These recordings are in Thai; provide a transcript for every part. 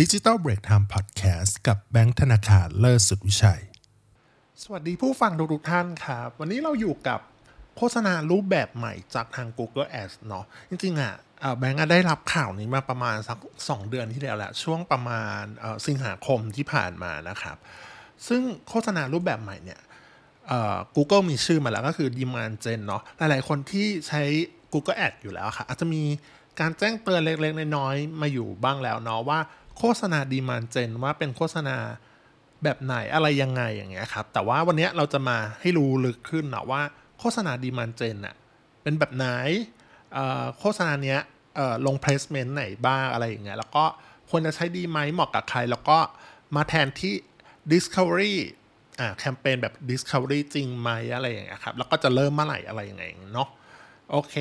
ดิจิ t a ลเบรกไทม์พอดแคสต์กับแบงค์ธนาคารเลิศสุดวิชัย สวัสดีผู้ฟังทุกท่านครับ วันนี้เราอยู่กับโฆษณารูปแบบใหม่จากทาง Google Ads เนาะจริงๆอะแบงก์ได้รับข่าวนี้มาประมาณสัก 2 เดือนที่แล้วแหละ ช่วงประมาณสิงหาคมที่ผ่านมานะครับ ซึ่งโฆษณารูปแบบใหม่เนี่ย Google มีชื่อมาแล้วก็คือ Demand Gen เนาะหลายๆคนที่ใช้ Google Ads อยู่แล้วค่ะ อาจจะมีการแจ้งเตือนเล็กๆ น้อยๆมาอยู่บ้างแล้วเนาะว่า โฆษณา Demand Gen ว่าเป็นโฆษณาแบบไหนอะไรยังไงอย่างเงี้ยครับ แต่ว่าวันนี้เราจะมาให้รู้ลึกขึ้นนะว่าโฆษณา Demand Gen อะเป็นแบบไหนโฆษณาเนี้ยลง placement ไหนบ้างอะไรอย่างเงี้ยแล้วก็ควรจะใช้ดีไหมเหมาะกับใคร แล้วก็มาแทนที่ Discovery อ่าแคมเปญแบบ Discovery จริงไหมอะไรอย่างเงี้ยครับ แล้วก็จะเริ่มเมื่อไหร่อะไรยังไงเนาะโอเค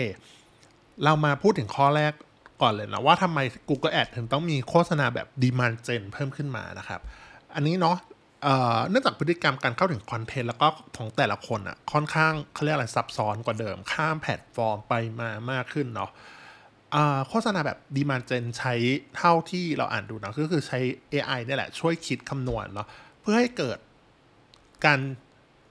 เรามาพูดถึงข้อแรก ก่อนเลยนะว่าทำไม Google Ad ถึงต้องมีโฆษณาแบบ Demand Gen เพิ่มขึ้นมานะครับ อันนี้เนาะเนื่องจากพฤติกรรมการเข้าถึงคอนเทนต์แล้วก็ของแต่ละคนอะ่ะค่อนข้างเขาเรียกอะไรซับซ้อนกว่าเดิม ข้ามแพลตฟอร์มไปมามากขึ้นเนาะโฆษณาแบบ Demand Gen ใช้เท่าที่เราอ่านดูนะก็คือใช้ AI นี่แหละช่วยคิดคำนวณเนาะเพื่อให้เกิดการ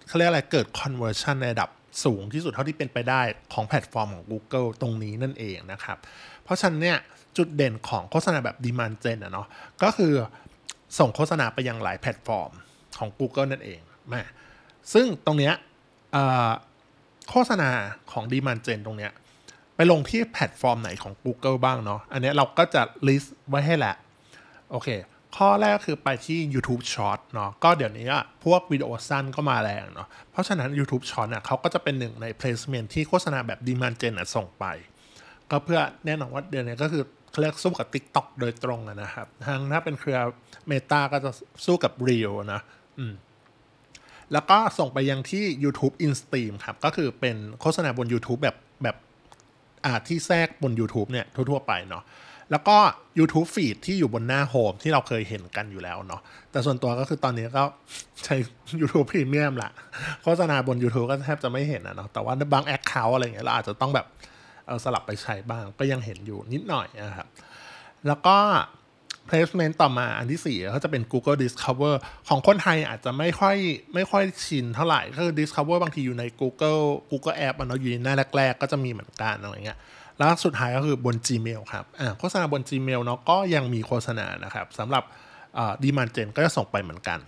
เขาเรียกอะไรเกิด conversion ในระดับสูงที่สุดเท่าที่เป็นไปได้ของแพลตฟอร์มของ Google ตรงนี้นั่นเองนะครับ เพราะฉะนั้นเนี่ยจุดเด่นของโฆษณาแบบ Demand Gen อะเนาะก็คือส่งโฆษณาไปยังหลายแพลตฟอร์มของ Google นั่นเองมาซึ่งตรงเนี้ยโฆษณาของ Demand Gen ตรงเนี้ยไปลงที่แพลตฟอร์มไหนของ Google บ้างเนาะอันนี้เราก็จะ list ไว้ให้แหละ โอเค ข้อแรกคือไปที่ YouTube Short เนาะก็เดี๋ยวนี้พวกวิดีโอสั้นก็มาแรงเนาะเพราะฉะนั้น YouTube Short เนี่ยเขาก็จะเป็นหนึ่งใน placement ที่โฆษณาแบบ demand gen ส่งไป ก็เพื่อแน่นอนว่าเดี๋ยวนี้ก็คือเขาเรียกสู้กับ TikTok โดยตรงนะครับทางถ้าเป็นเครือ Meta ก็จะสู้กับ Reel นะอืมแล้วก็ส่งไปยังที่ YouTube InStream ครับ ก็คือเป็นโฆษณาบน YouTube แบบแบบอ่าที่แทรกบน YouTube เนี่ยทั่ว ๆ ไปเนาะแล้วก็ YouTube Feed ที่อยู่บนหน้า Home ที่เราเคยเห็นกันอยู่แล้วเนาะแต่ส่วนตัวก็คือตอนนี้ก็ใช้ YouTube Premium ละโฆษณาบน YouTube ก็แทบจะไม่เห็นนะเนาะแต่ว่าบาง account อะไรเงี้ยเราอาจจะต้องแบบ เอาสลับไปใช้บ้างก็ยังเห็นอยู่นิดหน่อยนะครับ แล้วก็ placement ต่อมาอันที่ 4 ก็จะเป็น Google Discover ของคนไทยอาจจะไม่ค่อยไม่ค่อยชินเท่าไหร่ก็คือ Discover บางทีอยู่ใน Google Google App เนาะอยู่ในหน้าแรก ๆ ก็จะมีเหมือนกันอะไรเงี้ยแล้วสุดท้ายก็คือบน Gmail ครับโฆษณาบน Gmail เนาะก็ยังมีโฆษณานะครับสำหรับดีมานเจนก็จะส่งไปเหมือนกัน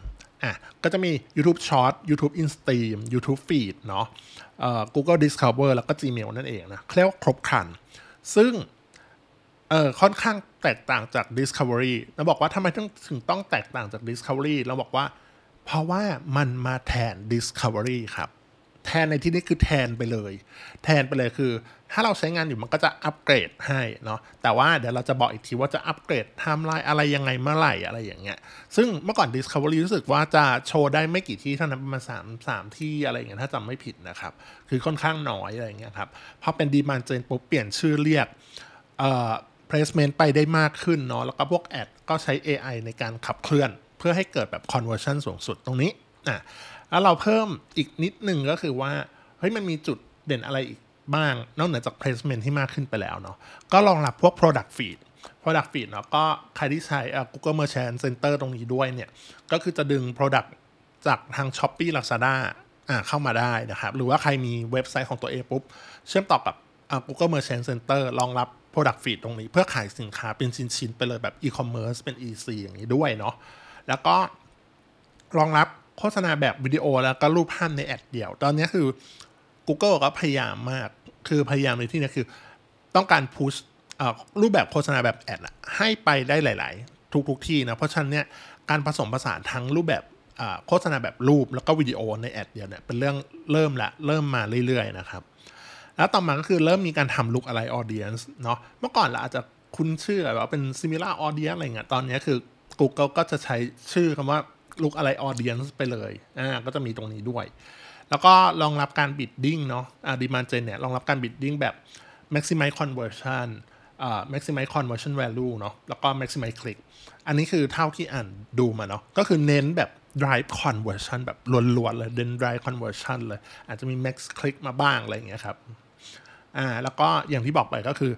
อะก็จะมี YouTube Short YouTube InStream YouTube Feed เนาะเอ่อ Google Discover แล้วก็ Gmail นั่นเองนะเรียกว่าครบครัน ซึ่งเออค่อนข้างแตกต่างจาก Discovery เราบอกว่าทำไมต้องถึงต้องแตกต่างจาก Discovery เราบอกว่า เพราะว่ามันมาแทน Discovery ครับ แทนในที่นี้คือแทนไปเลย แทนไปเลยคือ ถ้าเราใช้งานอยู่มันก็จะอัปเกรดให้เนาะแต่ว่าเดี๋ยวเราจะบอกอีกทีว่าจะอัปเกรดไทำลายอะไรยังไงเมื่อไหร่อะไรอย่างเงี้ยซึ่งเมื่อก่อน Discovery รู้สึกว่าจะโชว์ได้ไม่กี่ที่เท่านั้นประมาณ3 3ที่อะไรอย่างเงี้ยถ้าจำไม่ผิดนะครับ คือค่อนข้างน้อยอะไรอย่างเงี้ยครับพอเป็นดีมานเจนปุ๊บเปลี่ยนชื่อเรียกเอ่อ placement ไปได้มากขึ้นเนาะแล้วก็พวกแอดก็ใช้ AI ในการขับเคลื่อน เพื่อให้เกิดแบบ conversion สูงสุดตรงนี้อะ แล้วเราเพิ่มอีกนิดหนึ่งก็คือว่าเฮ้ยมันมีจุดเด่นอะไรอีกบ้าง นอกเหนือจาก placement ที่มากขึ้นไปแล้วเนาะก็รองรับพวก product feed product feed เนาะก็ใครที่ใช้ Google Merchant Center ตรงนี้ด้วยเนี่ย ก็คือจะดึง product จากทาง Shopee Lazada อ่าเข้ามาได้นะครับ หรือว่าใครมีเว็บไซต์ของตัวเองปุ๊บ เชื่อมต่อกับ Google Merchant Center รองรับ product feed ตรงนี้ เพื่อขายสินค้าเป็นชิ้น ๆ ไปเลยแบบ e-commerce เป็น EC อย่างนี้ด้วยเนาะแล้วก็รองรับ โฆษณาแบบวิดีโอแล้วก็รูปภาพใน ad เดียว ตอนนี้คือ Google ก็พยายามมาก คือพยายามในที่นี้คือ ต้องการ push รูปแบบโฆษณาแบบ ad ให้ไปได้หลาย ๆ ทุกๆที่นะ เพราะฉะนั้นเนี่ยการผสมผสานทั้งรูปแบบโฆษณาแบบรูปแล้วก็วิดีโอใน ad เดียวเนี่ยเป็นเรื่องเริ่มละเริ่มมาเรื่อย ๆ นะครับ แล้วต่อมาก็คือเริ่มมีการทำ lookalike audience เนาะเมื่อก่อนเราอาจจะคุ้นชื่อว่าเป็น similar audience อะไรเงี้ยตอนนี้คือ Google ก็จะใช้ชื่อคำว่า lookalike audience ไปเลยอ่าก็จะมีตรงนี้ด้วย แล้วก็รองรับการ bidding เนาะอ่า Demand Gen เนี่ยรองรับการ bidding แบบ maximize conversion อ่า maximize conversion value เนาะแล้วก็ maximize click อันนี้คือเท่าที่อ่านดูมาเนาะก็คือเน้นแบบ drive conversion แบบล้วนๆเลยเน้น drive conversion เลย อาจจะมี max click มาบ้างอะไรอย่างเงี้ยครับอ่าแล้วก็อย่างที่บอกไปก็คือ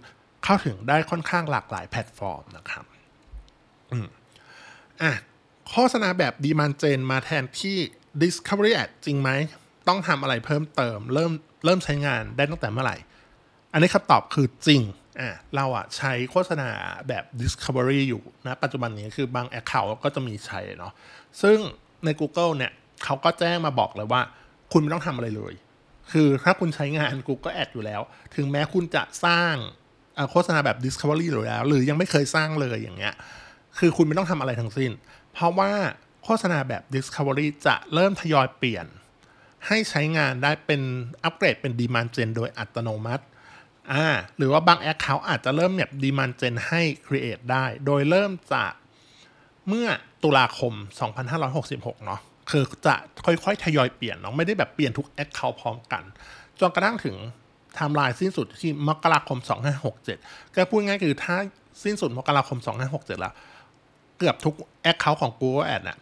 เข้าถึงได้ค่อนข้างหลากหลายแพลตฟอร์มนะครับอืมอะ โฆษณาแบบดีมานเจนมาแทนที่ Discovery Ad จริงไหม ต้องทำอะไรเพิ่มเติม เริ่มเริ่มใช้งานได้ตั้งแต่เมื่อไหร่ อันนี้คำตอบคือจริงอะเราอะใช้โฆษณาแบบ Discovery อยู่นะปัจจุบันนี้คือบาง Account ก็จะมีใช้เนาะซึ่งใน Google เนี่ยเขาก็แจ้งมาบอกเลยว่า คุณไม่ต้องทำอะไรเลย คือถ้าคุณใช้งาน Google Ad อยู่แล้ว ถึงแม้คุณจะสร้างโฆษณาแบบ Discovery อยู่แล้ว หรือยังไม่เคยสร้างเลยอย่างเงี้ยคือคุณไม่ต้องทำอะไรทั้งสิ้น เพราะว่าโฆษณาแบบ Discovery จะเริ่มทยอยเปลี่ยน ให้ใช้งานได้เป็นอัปเกรดเป็น Demand Gen โดยอัตโนมัติอ่าหรือว่าบาง Account อาจจะเริ่มแบบ Demand Gen ให้ Create ได้ โดยเริ่มจากเมื่อตุลาคม 2566 เนาะคือจะค่อยๆ ทยอยเปลี่ยนเนาะไม่ได้แบบเปลี่ยนทุก Account พร้อมกัน จนกระทั่งถึงไทม์ไลน์สิ้นสุดที่มกราคม 2567 ก็พูดง่ายคือถ้าสิ้นสุดมกราคม 2567 แล้ว เกือบทุก Account ของ Google Ad น่ะ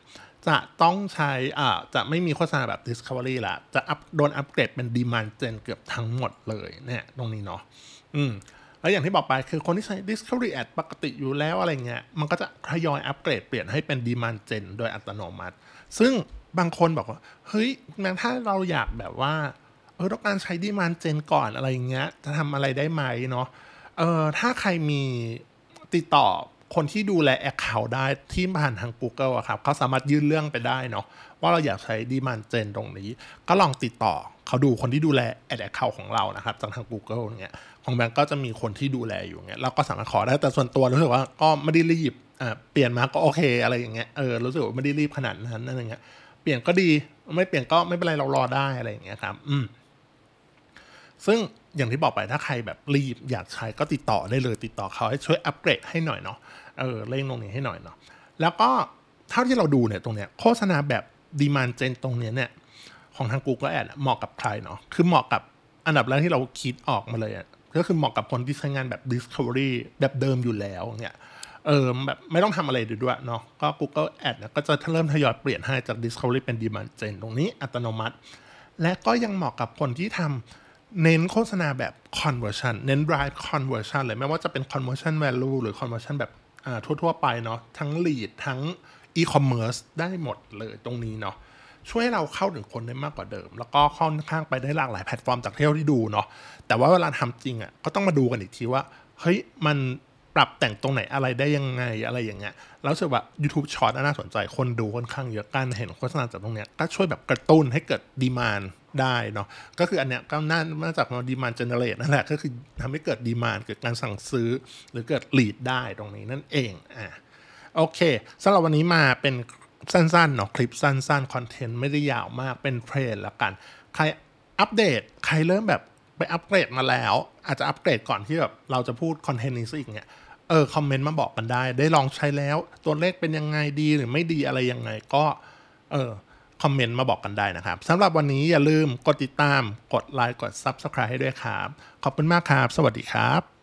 จะต้องใช้อ่าจะไม่มีโฆษณาแบบ Discovery ละจะอัพโดนอัปเกรดเป็น Demand Gen เกือบทั้งหมดเลยเนี่ยตรงนี้เนาะอืมแล้วอย่างที่บอกไปคือคนที่ใช้ Discovery Ad ปกติอยู่แล้วอะไรเงี้ย มันก็จะทยอยอัปเกรดเปลี่ยนให้เป็น Demand Gen โดยอัตโนมัติ ซึ่งบางคนบอกว่า เฮ้ยแม้ถ้าเราอยากแบบว่า เออต้องการใช้ Demand Gen ก่อนอะไรเงี้ย จะทำอะไรได้ไหมเนาะเออถ้าใครมีติดต่อ คนที่ดูแล Account ได้ที่ผ่านทาง Google อะครับเขาสามารถยื่นเรื่องไปได้เนาะว่าเราอยากใช้ Demand Gen ตรงนี้ ก็ลองติดต่อเขาดูคนที่ดูแล Ad Account ของเรานะครับจากทาง Google เงี้ยของแบงก์ก็จะมีคนที่ดูแลอยู่เงี้ยเราก็สามารถขอได้แต่ส่วนตัวรู้สึกว่าก็ไม่ได้รีบอ่าเปลี่ยนมาก็โอเคอะไรอย่างเงี้ยเออรู้สึกว่าไม่ได้รีบขนาดนั้นอะไรเงี้ยเปลี่ยนก็ดีไม่เปลี่ยนก็ไม่เป็นไรเรารอได้อะไรอย่างเงี้ยครับ อืม ซึ่งอย่างที่บอกไปถ้าใครแบบรีบอยากใช้ก็ติดต่อได้เลยติดต่อเขาให้ช่วยอัปเกรดให้หน่อยเนาะเออเร่งตรงนี้ให้หน่อยเนาะแล้วก็เท่าที่เราดูเนี่ยตรงเนี้ยโฆษณาแบบดีมานเจนตรงเนี้ยเนี่ยของทาง Google Ad อะเหมาะกับใครเนาะคือเหมาะกับอันดับแรกที่เราคิดออกมาเลยก็คือเหมาะกับคนที่ใช้งานแบบ Discovery แบบเดิมอยู่แล้วเนี่ยเออแบบไม่ต้องทำอะไรด้วยเนาะก็ Google Ad เนี่ยก็จะเริ่มทยอยเปลี่ยนให้จาก Discovery เป็น Demand Gen ตรงนี้อัตโนมัติ และก็ยังเหมาะกับคนที่ทำ เน้นโฆษณาแบบ conversion เน้น drive conversion เลยไม่ว่าจะเป็น conversion value หรือ conversion แบบอ่าทั่ว ๆ ไปเนาะทั้ง lead ทั้ง e-commerce ได้หมดเลยตรงนี้เนาะช่วยให้เราเข้าถึงคนได้มากกว่าเดิม แล้วก็ค่อนข้างไปได้หลากหลายแพลตฟอร์มจากเที่ยวที่ดูเนาะแต่ว่าเวลาทำจริงอะ่ะก็ต้องมาดูกันอีกทีว่า เฮ้ย มันปรับแต่งตรงไหนอะไรได้ยังไงอะไรอย่างเงี้ยแล้วรู้สึกว่า YouTube Short น่าสนใจคนดูค่อนข้างเยอะการเห็นโฆษณาจากตรงเนี้ยก็ช่วยแบบกระตุ้นให้เกิด demand ได้เนาะก็คืออันเนี้ยก็น่ามาจากมา demand generate นั่นแหละก็คือทำให้เกิด demand เกิดการสั่งซื้อหรือเกิด lead ได้ตรงนี้นั่นเองอะโอเคสำหรับวันนี้มาเป็นสั้นๆเนาะคลิปสั้นๆ content ไม่ได้ยาวมากเป็นเทรนละกัน ใครอัปเดตใครเริ่มแบบไปอัปเกรดมาแล้ว อาจจะอัปเกรดก่อนที่แบบเราจะพูด content นี้ซะอีกเนี่ยเออ comment มาบอกกันได้ ได้ลองใช้แล้ว ตัวเลขเป็นยังไงดีหรือไม่ดีอะไรยังไงก็ เออ comment มาบอกกันได้นะครับสำหรับวันนี้อย่าลืมกดติดตาม กดไลค์ กด Subscribe ให้ด้วยครับ ขอบคุณมากครับ สวัสดีครับ